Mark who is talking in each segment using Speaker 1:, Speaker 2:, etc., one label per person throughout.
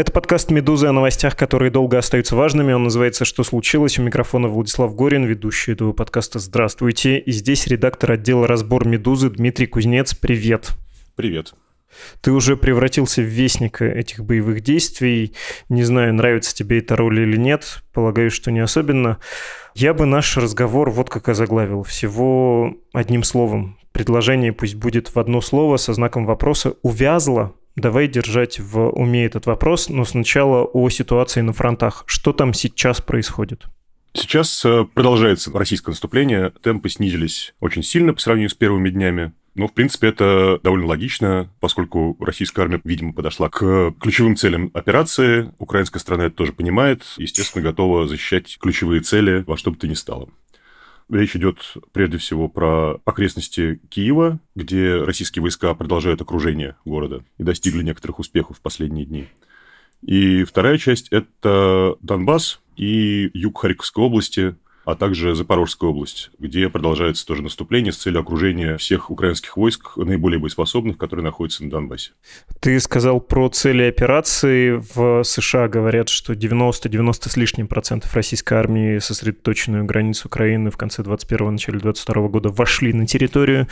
Speaker 1: Это подкаст «Медузы» о новостях, которые долго остаются важными. Он называется «Что случилось?». У микрофона Владислав Горин, ведущий этого подкаста. Здравствуйте. И здесь редактор отдела «Разбор Медузы» Дмитрий Кузнец. Привет.
Speaker 2: Привет.
Speaker 1: Ты уже превратился в вестника этих боевых действий. Не знаю, нравится тебе эта роль или нет. Полагаю, что не особенно. Я бы наш разговор вот как озаглавил. Всего одним словом. Предложение пусть будет в одно слово со знаком вопроса «увязло» Давай держать в уме этот вопрос, но сначала о ситуации на фронтах. Что там сейчас происходит?
Speaker 2: Сейчас э, продолжается российское наступление. Темпы снизились очень сильно по сравнению с первыми днями. Но, в принципе, это довольно логично, поскольку российская армия, видимо, подошла к ключевым целям операции. Украинская страна это тоже понимает. Естественно, готова защищать ключевые цели во что бы то ни стало. Речь идет прежде всего про окрестности Киева, где российские войска продолжают окружение города и достигли некоторых успехов в последние дни. И вторая часть – это Донбасс и юг Харьковской области – а также Запорожская область, где продолжается тоже наступление с целью окружения всех украинских войск, наиболее боеспособных, которые находятся на Донбассе.
Speaker 1: Ты сказал про цели операции. В США говорят, что 90-90 с лишним процентов российской армии, сосредоточенную границу Украины в конце 21-го, начале 22 года, вошли на территорию.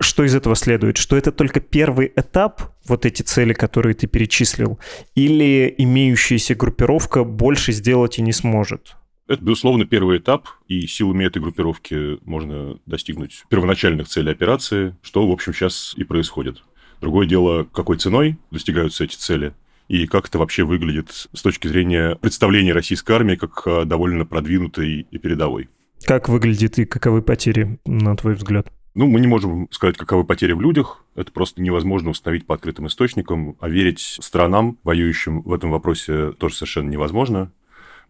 Speaker 1: Что из этого следует? Что это только первый этап вот эти цели, которые ты перечислил, или имеющаяся группировка больше сделать и не сможет?
Speaker 2: Это, безусловно, первый этап, и силами этой группировки можно достигнуть первоначальных целей операции, что, в общем, сейчас и происходит. Другое дело, какой ценой достигаются эти цели, и как это вообще выглядит с точки зрения представления российской армии как а, довольно продвинутой и передовой.
Speaker 1: Как выглядит и каковы потери, на твой взгляд?
Speaker 2: Ну, мы не можем сказать, каковы потери в людях. Это просто невозможно установить по открытым источникам. А верить странам, воюющим в этом вопросе, тоже совершенно невозможно.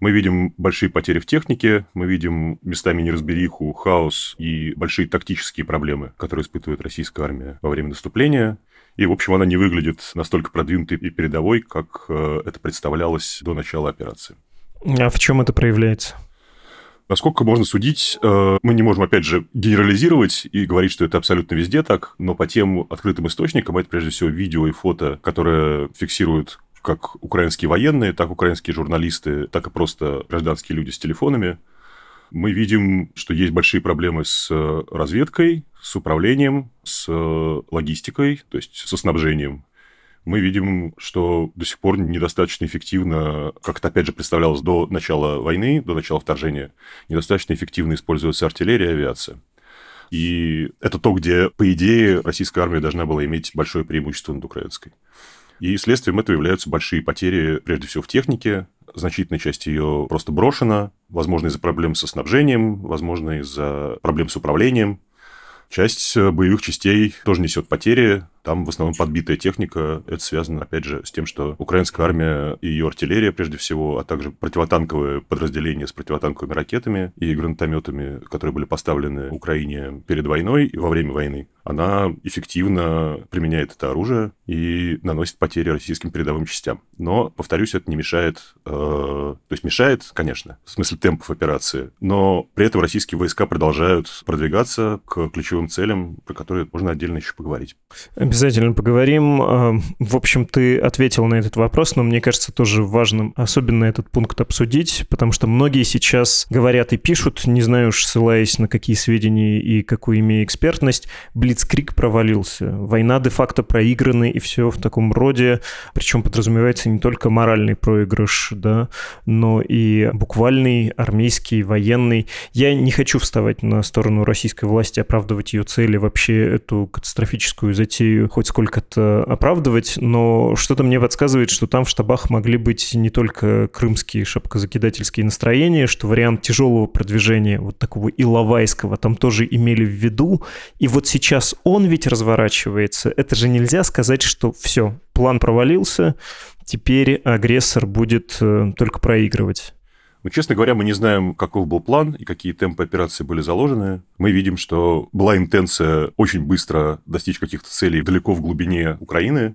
Speaker 2: Мы видим большие потери в технике, мы видим местами неразбериху, хаос и большие тактические проблемы, которые испытывает российская армия во время наступления. И, в общем, она не выглядит настолько продвинутой и передовой, как э, это представлялось до начала операции.
Speaker 1: А в чем это проявляется?
Speaker 2: Насколько можно судить, э, мы не можем, опять же, генерализировать и говорить, что это абсолютно везде так, но по тем открытым источникам, это прежде всего видео и фото, которые фиксируют как украинские военные, так украинские журналисты, так и просто гражданские люди с телефонами. Мы видим, что есть большие проблемы с э, разведкой, с управлением, с э, логистикой, то есть со снабжением. Мы видим, что до сих пор недостаточно эффективно, как это опять же представлялось до начала войны, до начала вторжения, недостаточно эффективно используется артиллерия и авиация. И это то, где, по идее, российская армия должна была иметь большое преимущество над украинской. И следствием этого являются большие потери, прежде всего, в технике. Значительная часть ее просто брошена, возможно, из-за проблем со снабжением, возможно, из-за проблем с управлением. Часть боевых частей тоже несет потери, там в основном подбитая техника. Это связано, опять же, с тем, что украинская армия и ее артиллерия, прежде всего, а также противотанковые подразделения с противотанковыми ракетами и гранатометами, которые были поставлены Украине перед войной и во время войны, она эффективно применяет это оружие и наносит потери российским передовым частям. Но, повторюсь, это не мешает, э, то есть мешает, конечно, в смысле темпов операции, но при этом российские войска продолжают продвигаться к ключевым целям, про которые можно отдельно еще поговорить.
Speaker 1: Обязательно поговорим. А, в общем, ты ответил на этот вопрос, но мне кажется тоже важным особенно этот пункт обсудить, потому что многие сейчас говорят и пишут, не знаю уж, ссылаясь на какие сведения и какую имея экспертность, Блицкрик провалился. Война де-факто проиграна и все в таком роде, причем подразумевается не только моральный проигрыш, да, но и буквальный, армейский, военный. Я не хочу вставать на сторону российской власти, оправдывать ее цели, вообще эту катастрофическую затею хоть сколько-то оправдывать, но что-то мне подсказывает, что там в штабах могли быть не только крымские шапкозакидательские настроения, что вариант тяжелого продвижения, вот такого иловайского, там тоже имели в виду. И вот сейчас он ведь разворачивается. Это же нельзя сказать, что все, план провалился, теперь агрессор будет э, только проигрывать.
Speaker 2: Но, честно говоря, мы не знаем, каков был план и какие темпы операции были заложены. Мы видим, что была интенция очень быстро достичь каких-то целей далеко в глубине Украины.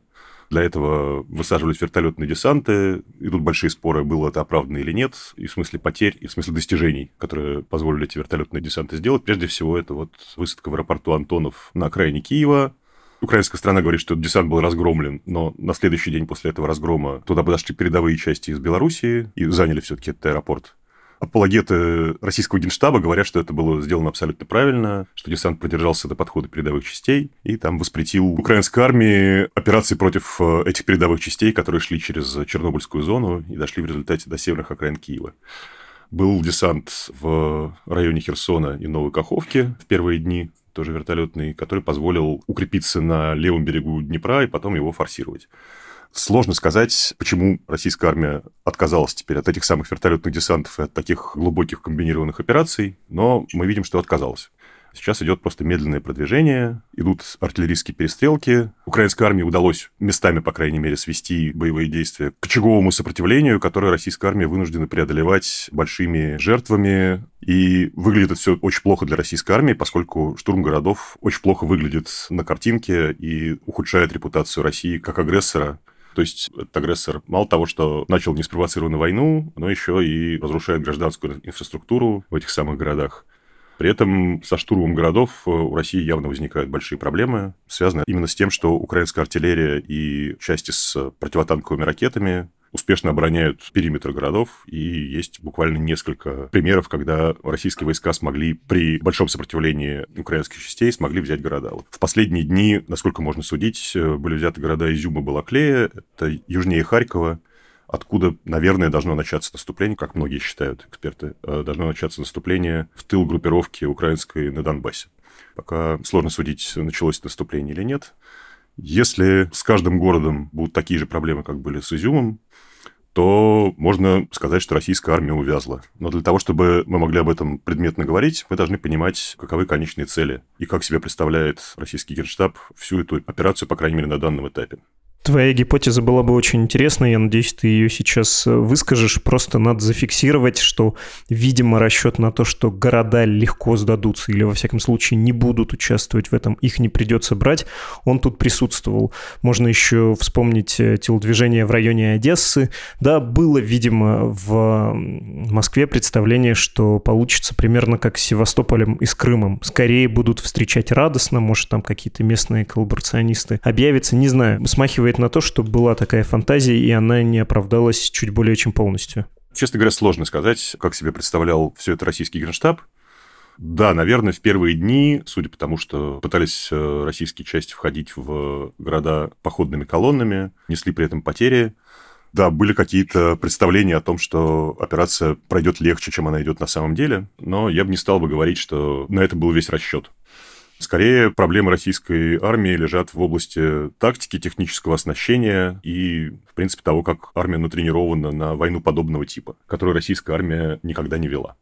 Speaker 2: Для этого высаживались вертолетные десанты. Идут большие споры, было это оправдано или нет, и в смысле потерь, и в смысле достижений, которые позволили эти вертолетные десанты сделать. Прежде всего, это вот высадка в аэропорту Антонов на окраине Киева, Украинская страна говорит, что десант был разгромлен, но на следующий день после этого разгрома туда подошли передовые части из Белоруссии и заняли все-таки этот аэропорт. Апологеты российского генштаба говорят, что это было сделано абсолютно правильно, что десант продержался до подхода передовых частей и там воспретил украинской армии операции против э, этих передовых частей, которые шли через Чернобыльскую зону и дошли в результате до северных окраин Киева. Был десант в районе Херсона и Новой Каховки в первые дни тоже вертолетный, который позволил укрепиться на левом берегу Днепра и потом его форсировать. Сложно сказать, почему российская армия отказалась теперь от этих самых вертолетных десантов и от таких глубоких комбинированных операций, но мы видим, что отказалась. Сейчас идет просто медленное продвижение, идут артиллерийские перестрелки. Украинской армии удалось местами, по крайней мере, свести боевые действия к очаговому сопротивлению, которое российская армия вынуждена преодолевать большими жертвами. И выглядит это все очень плохо для российской армии, поскольку штурм городов очень плохо выглядит на картинке и ухудшает репутацию России как агрессора то есть этот агрессор мало того, что начал неспровоцированную войну, но еще и разрушает гражданскую инфраструктуру в этих самых городах. При этом со штурмом городов э, у России явно возникают большие проблемы, связанные именно с тем, что украинская артиллерия и части с противотанковыми ракетами успешно обороняют периметр городов, и есть буквально несколько примеров, когда российские войска смогли при большом сопротивлении украинских частей смогли взять города. Вот в последние дни, насколько можно судить, э, были взяты города Изюма, Балаклея, это южнее Харькова, откуда, наверное, должно начаться наступление, как многие считают эксперты, э, должно начаться наступление в тыл группировки украинской на Донбассе. Пока сложно судить, началось наступление или нет. Если с каждым городом будут такие же проблемы, как были с Изюмом, то можно сказать, что российская армия увязла. Но для того, чтобы мы могли об этом предметно говорить, мы должны понимать, каковы конечные цели и как себе представляет российский генштаб всю эту операцию, по крайней мере, на данном этапе.
Speaker 1: Твоя гипотеза была бы очень интересна, я надеюсь, ты ее сейчас э, выскажешь. Просто надо зафиксировать, что, видимо, расчет на то, что города легко сдадутся или, во всяком случае, не будут участвовать в этом, их не придется брать, он тут присутствовал. Можно еще вспомнить э, телодвижение в районе Одессы. Да, было, видимо, в Москве представление, что получится примерно как с Севастополем и с Крымом. Скорее будут встречать радостно, может, там какие-то местные коллаборационисты объявятся, не знаю, смахивает указывает на то, что была такая фантазия, и она не оправдалась чуть более чем полностью.
Speaker 2: Честно говоря, сложно сказать, как себе представлял все это российский генштаб. Да, наверное, в первые дни, судя по тому, что пытались э, российские части входить в города походными колоннами, несли при этом потери, да, были какие-то представления о том, что операция пройдет легче, чем она идет на самом деле, но я бы не стал бы говорить, что на это был весь расчет. Скорее, проблемы российской армии лежат в области тактики, технического оснащения и, в принципе, того, как армия натренирована на войну подобного типа, которую российская армия никогда не вела.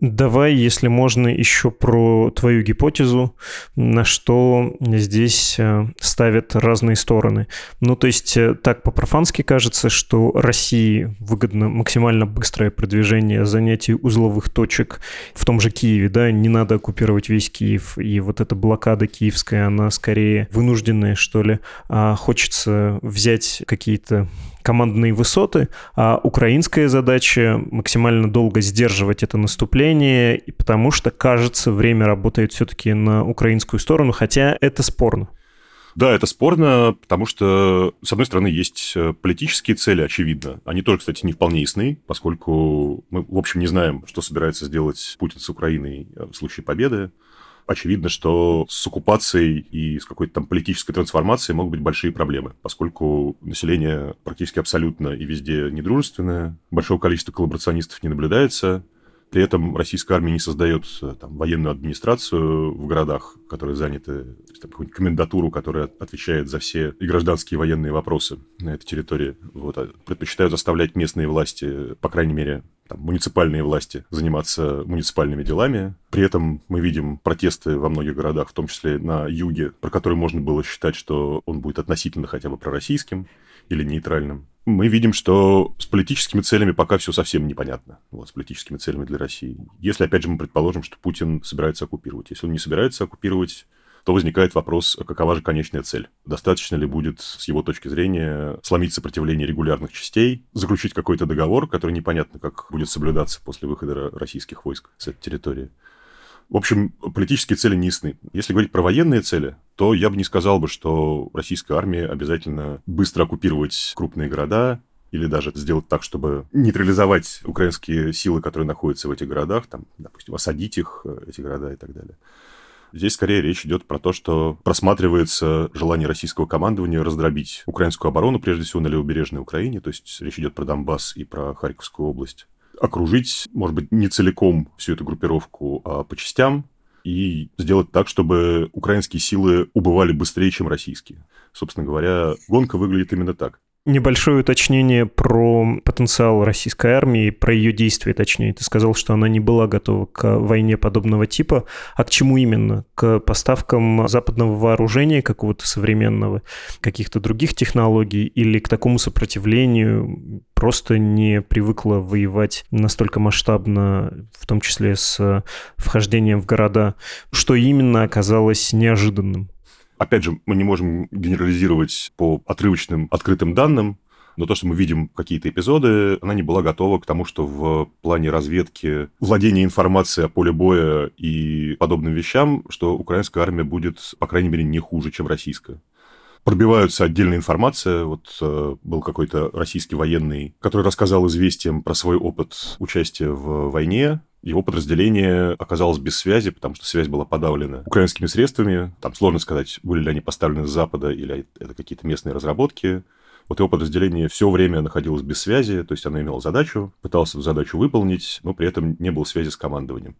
Speaker 1: Давай, если можно, еще про твою гипотезу, на что здесь э, ставят разные стороны. Ну, то есть, э, так по-профански кажется, что России выгодно максимально быстрое продвижение занятий узловых точек в том же Киеве, да, не надо оккупировать весь Киев, и вот эта блокада киевская, она скорее вынужденная, что ли, а хочется взять какие-то командные высоты, а украинская задача максимально долго сдерживать это наступление, потому что, кажется, время работает все-таки на украинскую сторону, хотя это спорно.
Speaker 2: Да, это спорно, потому что, с одной стороны, есть э, политические цели, очевидно. Они тоже, кстати, не вполне ясны, поскольку мы, в общем, не знаем, что собирается сделать Путин с Украиной в случае победы очевидно, что с оккупацией и с какой-то там политической трансформацией могут быть большие проблемы, поскольку население практически абсолютно и везде недружественное, большого количества коллаборационистов не наблюдается, при этом российская армия не создает э, там, военную администрацию в городах, которые заняты, какую-нибудь комендатуру, которая отвечает за все и гражданские и военные вопросы на этой территории. Вот. А предпочитают заставлять местные власти, по крайней мере, там, муниципальные власти заниматься муниципальными делами. При этом мы видим протесты во многих городах, в том числе на юге, про которые можно было считать, что он будет относительно хотя бы пророссийским или нейтральным. Мы видим, что с политическими целями пока все совсем непонятно. Вот, с политическими целями для России. Если, опять же, мы предположим, что Путин собирается оккупировать. Если он не собирается оккупировать, то возникает вопрос, а какова же конечная цель? Достаточно ли будет, с его точки зрения, сломить сопротивление регулярных частей, заключить какой-то договор, который непонятно, как будет соблюдаться после выхода российских войск с этой территории? В общем, политические цели не ясны. Если говорить про военные цели, то я бы не сказал бы, что российская армия обязательно быстро оккупировать крупные города, или даже сделать так, чтобы нейтрализовать украинские силы, которые находятся в этих городах, там, допустим, осадить их, э, эти города и так далее. Здесь скорее речь идет про то, что просматривается желание российского командования раздробить украинскую оборону, прежде всего на левобережной Украине, то есть речь идет про Донбасс и про Харьковскую область. Окружить, может быть, не целиком всю эту группировку, а по частям, и сделать так, чтобы украинские силы убывали быстрее, чем российские. Собственно говоря, гонка выглядит именно так.
Speaker 1: Небольшое уточнение про потенциал российской армии, про ее действия, точнее. Ты сказал, что она не была готова к войне подобного типа. А к чему именно? К поставкам западного вооружения какого-то современного, каких-то других технологий или к такому сопротивлению просто не привыкла воевать настолько масштабно, в том числе с вхождением в города, что именно оказалось неожиданным?
Speaker 2: Опять же, мы не можем генерализировать по отрывочным открытым данным, но то, что мы видим какие-то эпизоды, она не была готова к тому, что в плане разведки, владения информацией о поле боя и подобным вещам, что украинская армия будет, по крайней мере, не хуже, чем российская. Пробиваются отдельная информация. Вот э, был какой-то российский военный, который рассказал известиям про свой опыт участия в войне, его подразделение оказалось без связи, потому что связь была подавлена украинскими средствами. Там сложно сказать, были ли они поставлены с Запада или это какие-то местные разработки. Вот его подразделение все время находилось без связи, то есть оно имело задачу, пыталось эту задачу выполнить, но при этом не было связи с командованием.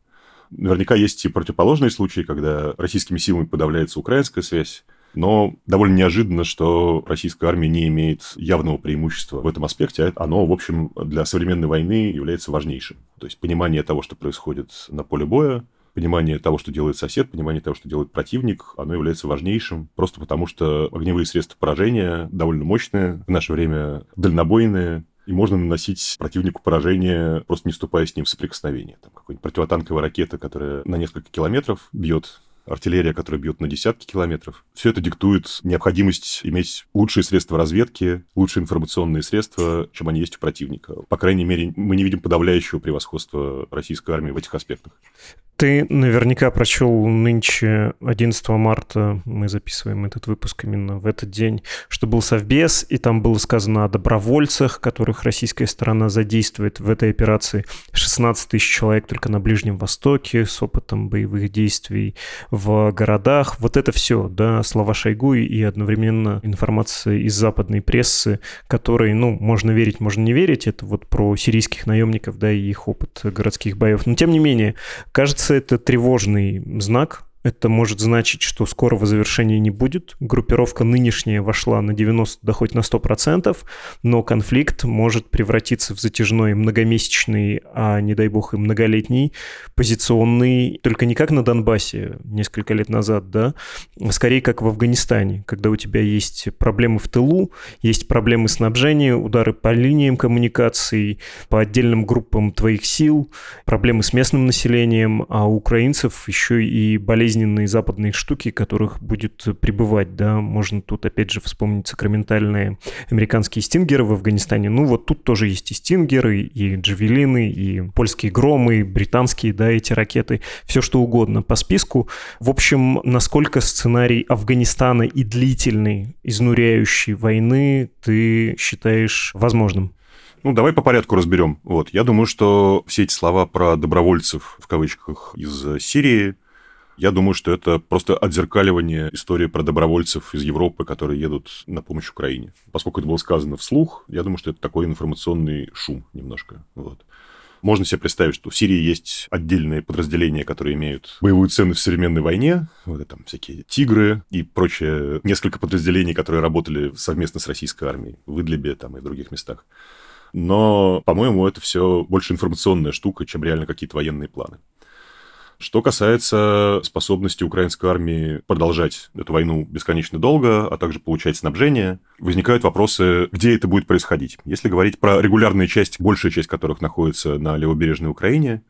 Speaker 2: Наверняка есть и противоположные случаи, когда российскими силами подавляется украинская связь, но довольно неожиданно, что российская армия не имеет явного преимущества в этом аспекте. А оно, в общем, для современной войны является важнейшим. То есть понимание того, что происходит на поле боя, понимание того, что делает сосед, понимание того, что делает противник, оно является важнейшим, просто потому что огневые средства поражения довольно мощные, в наше время дальнобойные, и можно наносить противнику поражение, просто не вступая с ним в соприкосновение. Там какая-нибудь противотанковая ракета, которая на несколько километров бьет артиллерия, которая бьет на десятки километров. Все это диктует необходимость иметь лучшие средства разведки, лучшие информационные средства, чем они есть у противника. По крайней мере, мы не видим подавляющего превосходства российской армии в этих аспектах.
Speaker 1: Ты наверняка прочел нынче 11 марта, мы записываем этот выпуск именно в этот день, что был Совбез, и там было сказано о добровольцах, которых российская сторона задействует в этой операции. 16 тысяч человек только на Ближнем Востоке с опытом боевых действий в городах. Вот это все, да, слова Шойгу и одновременно информация из западной прессы, которой, ну, можно верить, можно не верить. Это вот про сирийских наемников, да, и их опыт городских боев. Но тем не менее, кажется, это тревожный знак, это может значить, что скорого завершения не будет. Группировка нынешняя вошла на 90, да хоть на 100%, но конфликт может превратиться в затяжной многомесячный, а не дай бог и многолетний, позиционный, только не как на Донбассе несколько лет назад, да, а скорее как в Афганистане, когда у тебя есть проблемы в тылу, есть проблемы снабжения, удары по линиям коммуникаций, по отдельным группам твоих сил, проблемы с местным населением, а у украинцев еще и болезнь болезненные западные штуки, которых будет прибывать, да, можно тут опять же вспомнить сакраментальные американские стингеры в Афганистане, ну вот тут тоже есть и стингеры, и джавелины, и польские громы, и британские, да, эти ракеты, все что угодно по списку. В общем, насколько сценарий Афганистана и длительной, изнуряющей войны ты считаешь возможным?
Speaker 2: Ну, давай по порядку разберем. Вот, я думаю, что все эти слова про добровольцев, в кавычках, из Сирии, я думаю, что это просто отзеркаливание истории про добровольцев из Европы, которые едут на помощь Украине. Поскольку это было сказано вслух, я думаю, что это такой информационный шум немножко. Вот. Можно себе представить, что в Сирии есть отдельные подразделения, которые имеют боевую цену в современной войне. Вот там всякие «Тигры» и прочее. Несколько подразделений, которые работали совместно с российской армией в Идлибе там, и в других местах. Но, по-моему, это все больше информационная штука, чем реально какие-то военные планы. Что касается способности украинской армии продолжать эту войну бесконечно долго, а также получать снабжение, возникают вопросы, где это будет происходить. Если говорить про регулярные части, большая часть которых находится на левобережной Украине,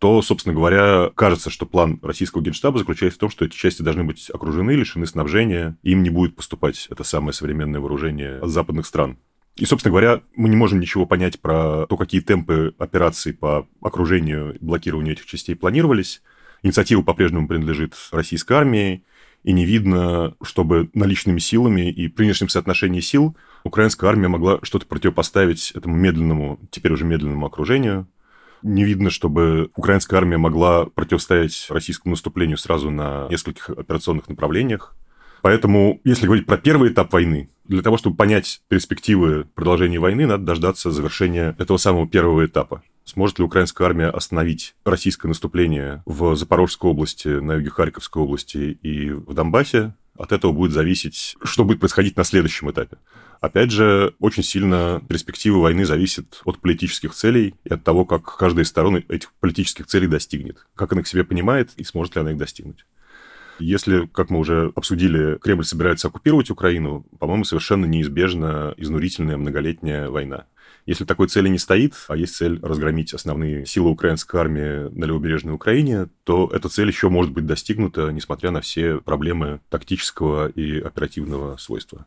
Speaker 2: то, собственно говоря, кажется, что план российского генштаба заключается в том, что эти части должны быть окружены, лишены снабжения, им не будет поступать это самое современное вооружение от западных стран. И, собственно говоря, мы не можем ничего понять про то, какие темпы операций по окружению и блокированию этих частей планировались. Инициатива по-прежнему принадлежит российской армии, и не видно, чтобы наличными силами и при нынешнем соотношении сил украинская армия могла что-то противопоставить этому медленному, теперь уже медленному окружению. Не видно, чтобы украинская армия могла противостоять российскому наступлению сразу на нескольких операционных направлениях. Поэтому, если говорить про первый этап войны, для того, чтобы понять перспективы продолжения войны, надо дождаться завершения этого самого первого этапа. Сможет ли украинская армия остановить российское наступление в Запорожской области, на юге Харьковской области и в Донбассе? От этого будет зависеть, что будет происходить на следующем этапе. Опять же, очень сильно перспективы войны зависят от политических целей и от того, как каждая из сторон этих политических целей достигнет. Как она к себе понимает и сможет ли она их достигнуть. Если, как мы уже обсудили, Кремль собирается оккупировать Украину, по-моему, совершенно неизбежна изнурительная многолетняя война. Если такой цели не стоит, а есть цель разгромить основные силы украинской армии на левобережной Украине, то эта цель еще может быть достигнута, несмотря на все проблемы тактического и оперативного свойства.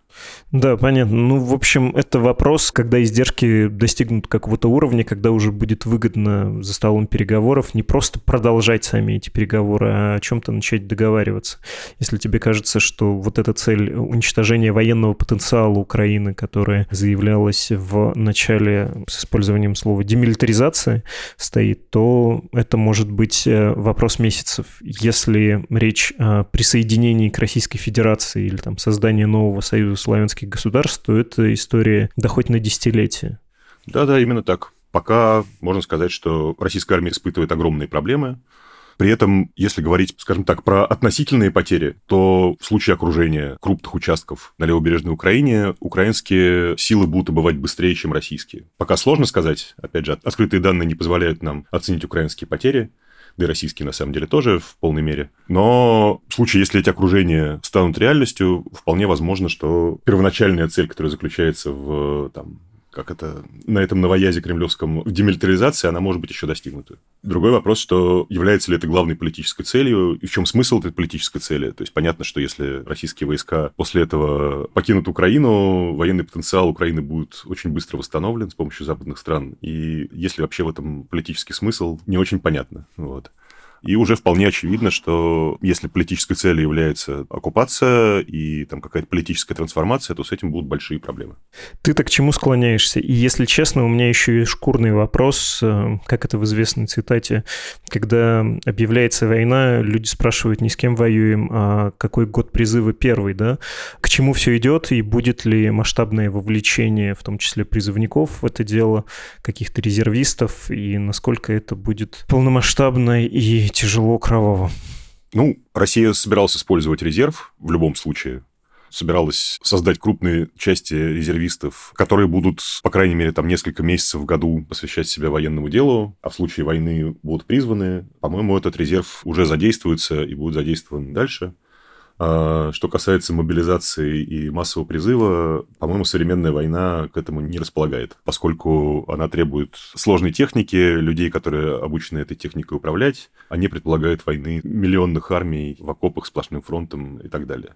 Speaker 1: Да, понятно. Ну, в общем, это вопрос, когда издержки достигнут какого-то уровня, когда уже будет выгодно за столом переговоров не просто продолжать сами эти переговоры, а о чем-то начать договариваться. Если тебе кажется, что вот эта цель уничтожения военного потенциала Украины, которая заявлялась в начале с использованием слова демилитаризация стоит, то это может быть э, вопрос месяцев. Если речь о присоединении к Российской Федерации или там создании нового союза славянских государств, то эта история доходит на десятилетия.
Speaker 2: Да-да, именно так. Пока можно сказать, что российская армия испытывает огромные проблемы. При этом, если говорить, скажем так, про относительные потери, то в случае окружения крупных участков на левобережной Украине украинские силы будут убывать быстрее, чем российские. Пока сложно сказать. Опять же, открытые данные не позволяют нам оценить украинские потери да и российские на самом деле тоже в полной мере. Но в случае, если эти окружения станут реальностью, вполне возможно, что первоначальная цель, которая заключается в там, как это, на этом новоязе кремлевском демилитаризации, она может быть еще достигнута. Другой вопрос, что является ли это главной политической целью, и в чем смысл этой политической цели. То есть понятно, что если российские войска после этого покинут Украину, военный потенциал Украины будет очень быстро восстановлен с помощью западных стран. И если вообще в этом политический смысл, не очень понятно. Вот. И уже вполне очевидно, что если политической целью является оккупация и там какая-то политическая трансформация, то с этим будут большие проблемы.
Speaker 1: Ты-то к чему склоняешься? И если честно, у меня еще и шкурный вопрос, э, как это в известной цитате, когда объявляется война, люди спрашивают, не с кем воюем, а какой год призыва первый, да? К чему все идет и будет ли масштабное вовлечение, в том числе призывников в это дело, каких-то резервистов, и насколько это будет полномасштабно и тяжело, кроваво.
Speaker 2: Ну, Россия собиралась использовать резерв в любом случае собиралась создать крупные части резервистов, которые будут, по крайней мере, там несколько месяцев в году посвящать себя военному делу, а в случае войны будут призваны. По-моему, этот резерв уже задействуется и будет задействован дальше. А, что касается мобилизации и массового призыва, по-моему, современная война к этому не располагает, поскольку она требует сложной техники, людей, которые обучены этой техникой управлять. Они предполагают войны миллионных армий в окопах сплошным фронтом и так далее.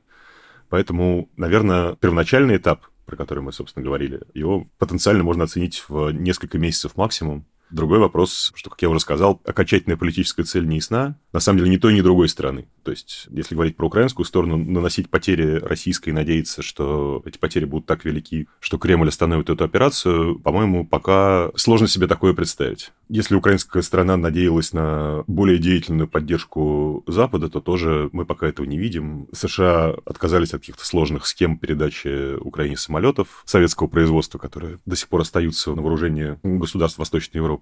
Speaker 2: Поэтому, наверное, первоначальный этап, про который мы, собственно, говорили, его потенциально можно оценить в несколько месяцев максимум. Другой вопрос, что, как я уже сказал, окончательная политическая цель не ясна. На самом деле, ни той, ни другой стороны. То есть, если говорить про украинскую сторону, наносить потери российской и надеяться, что эти потери будут так велики, что Кремль остановит эту операцию, по-моему, пока сложно себе такое представить. Если украинская сторона надеялась на более деятельную поддержку Запада, то тоже мы пока этого не видим. США отказались от каких-то сложных схем передачи Украине самолетов советского производства, которые до сих пор остаются на вооружении государств Восточной Европы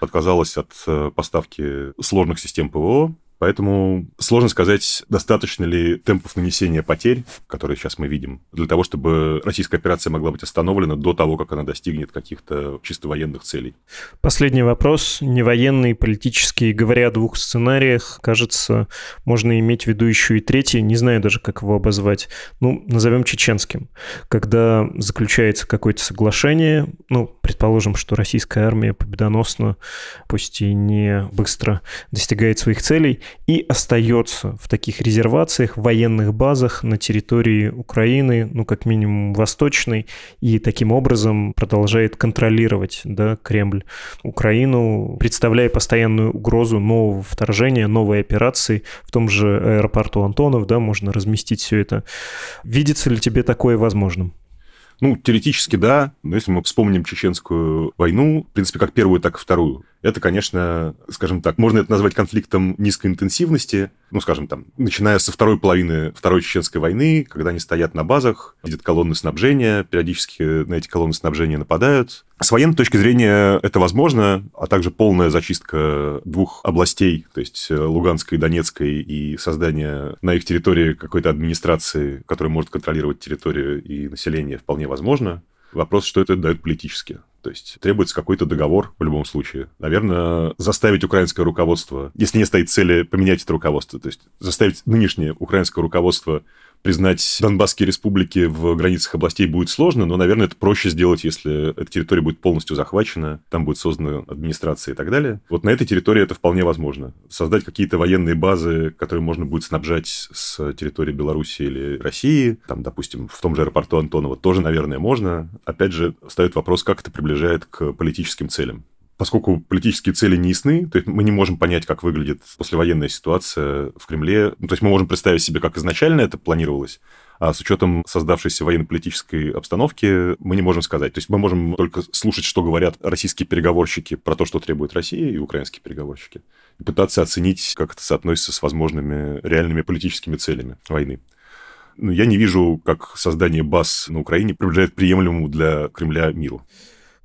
Speaker 2: отказалась от э, поставки сложных систем ПВО, Поэтому сложно сказать, достаточно ли темпов нанесения потерь, которые сейчас мы видим, для того, чтобы российская операция могла быть остановлена до того, как она достигнет каких-то чисто военных целей.
Speaker 1: Последний вопрос. Не военный, политический. Говоря о двух сценариях, кажется, можно иметь в виду еще и третий, не знаю даже, как его обозвать, ну, назовем чеченским. Когда заключается какое-то соглашение, ну, предположим, что российская армия победоносно, пусть и не быстро достигает своих целей, и остается в таких резервациях, военных базах на территории Украины, ну, как минимум, восточной, и таким образом продолжает контролировать, да, Кремль Украину, представляя постоянную угрозу нового вторжения, новой операции в том же аэропорту Антонов, да, можно разместить все это. Видится ли тебе такое возможным?
Speaker 2: Ну, теоретически да, но если мы вспомним чеченскую войну, в принципе, как первую, так и вторую, это, конечно, скажем так, можно это назвать конфликтом низкой интенсивности, ну, скажем там, начиная со второй половины Второй Чеченской войны, когда они стоят на базах, видят колонны снабжения, периодически на эти колонны снабжения нападают. С военной точки зрения это возможно, а также полная зачистка двух областей, то есть э, Луганской и Донецкой, и создание на их территории какой-то администрации, которая может контролировать территорию и население, вполне возможно. Вопрос, что это дает политически. То есть требуется какой-то договор в любом случае. Наверное, заставить украинское руководство, если не стоит цели поменять это руководство, то есть заставить нынешнее украинское руководство признать Донбасские республики в границах областей будет сложно, но, наверное, это проще сделать, если эта территория будет полностью захвачена, там будет создана администрация и так далее. Вот на этой территории это вполне возможно. Создать какие-то военные базы, которые можно будет снабжать с территории Беларуси или России, там, допустим, в том же аэропорту Антонова, тоже, наверное, можно. Опять же, встает вопрос, как это приближает к политическим целям поскольку политические цели не ясны, то есть мы не можем понять, как выглядит послевоенная ситуация в Кремле. Ну, то есть мы можем представить себе, как изначально это планировалось, а с учетом создавшейся военно-политической обстановки мы не можем сказать. То есть мы можем только слушать, что говорят российские переговорщики про то, что требует Россия, и украинские переговорщики, и пытаться оценить, как это соотносится с возможными реальными политическими целями войны. Но я не вижу, как создание баз на Украине приближает приемлемому для Кремля миру.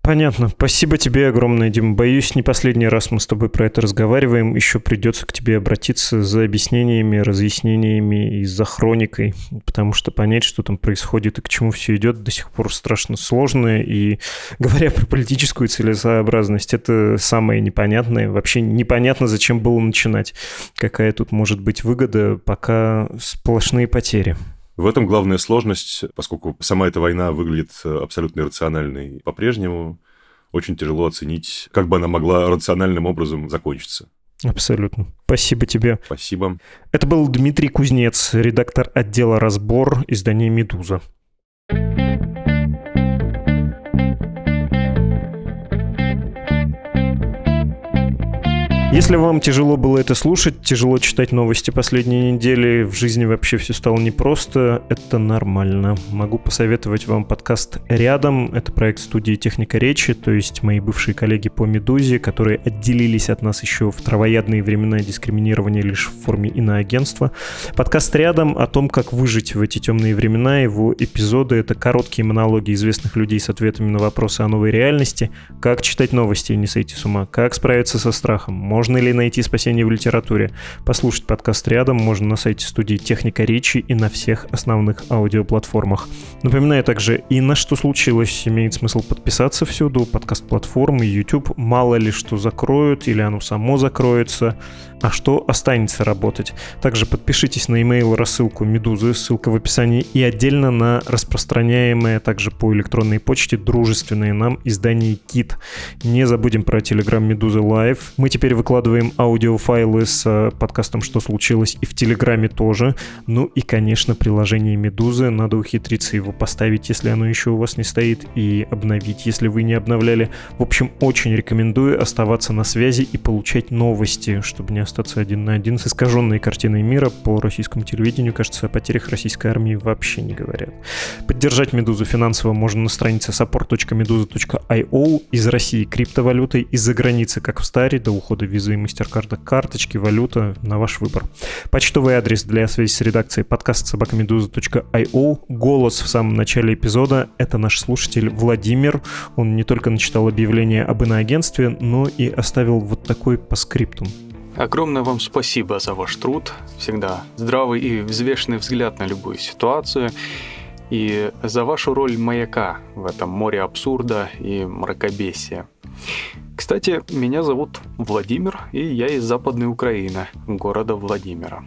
Speaker 1: Понятно. Спасибо тебе огромное, Дим. Боюсь, не последний раз мы с тобой про это разговариваем. Еще придется к тебе обратиться за объяснениями, разъяснениями и за хроникой, потому что понять, что там происходит и к чему все идет, до сих пор страшно сложно. И говоря про политическую целесообразность, это самое непонятное. Вообще непонятно, зачем было начинать. Какая тут может быть выгода, пока сплошные потери.
Speaker 2: В этом главная сложность, поскольку сама эта война выглядит э, абсолютно иррациональной по-прежнему, очень тяжело оценить, как бы она могла рациональным образом закончиться.
Speaker 1: Абсолютно. Спасибо тебе.
Speaker 2: Спасибо.
Speaker 1: Это был Дмитрий Кузнец, редактор отдела «Разбор» издания «Медуза». Если вам тяжело было это слушать, тяжело читать новости последней недели, в жизни вообще все стало непросто, это нормально. Могу посоветовать вам подкаст «Рядом». Это проект студии «Техника речи», то есть мои бывшие коллеги по «Медузе», которые отделились от нас еще в травоядные времена дискриминирования лишь в форме иноагентства. Подкаст «Рядом» о том, как выжить в эти темные времена. Его эпизоды — это короткие монологи известных людей с ответами на вопросы о новой реальности, как читать новости и не сойти с ума, как справиться со страхом, можно ли найти спасение в литературе? Послушать подкаст рядом можно на сайте студии Техника речи и на всех основных аудиоплатформах. Напоминаю также, и на что случилось, имеет смысл подписаться всюду, подкаст-платформы, YouTube, мало ли что закроют или оно само закроется а что останется работать. Также подпишитесь на email рассылку Медузы, ссылка в описании, и отдельно на распространяемое также по электронной почте дружественное нам издание Кит. Не забудем про Telegram Медузы Live. Мы теперь выкладываем аудиофайлы с э, подкастом «Что случилось» и в Телеграме тоже. Ну и, конечно, приложение Медузы. Надо ухитриться его поставить, если оно еще у вас не стоит, и обновить, если вы не обновляли. В общем, очень рекомендую оставаться на связи и получать новости, чтобы не остаться один на один с искаженной картиной мира по российскому телевидению. Кажется, о потерях российской армии вообще не говорят. Поддержать «Медузу» финансово можно на странице support.meduza.io из России криптовалютой, из-за границы, как в старе, до ухода визы и мастеркарда, карточки, валюта, на ваш выбор. Почтовый адрес для связи с редакцией подкаст собакамедуза.io. Голос в самом начале эпизода — это наш слушатель Владимир. Он не только начитал объявление об иноагентстве, но и оставил вот такой по скриптум.
Speaker 3: Огромное вам спасибо за ваш труд, всегда здравый и взвешенный взгляд на любую ситуацию, и за вашу роль маяка в этом море абсурда и мракобесия. Кстати, меня зовут Владимир, и я из Западной Украины, города Владимира.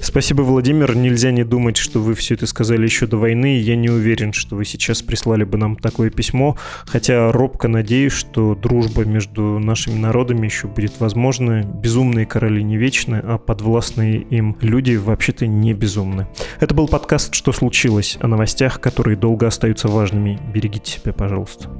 Speaker 1: Спасибо, Владимир. Нельзя не думать, что вы все это сказали еще до войны. Я не уверен, что вы сейчас прислали бы нам такое письмо, хотя робко надеюсь, что дружба между нашими народами еще будет возможна. Безумные короли не вечны, а подвластные им люди вообще-то не безумны. Это был подкаст «Что случилось?» о новостях, которые долго остаются важными. Берегите себя, пожалуйста.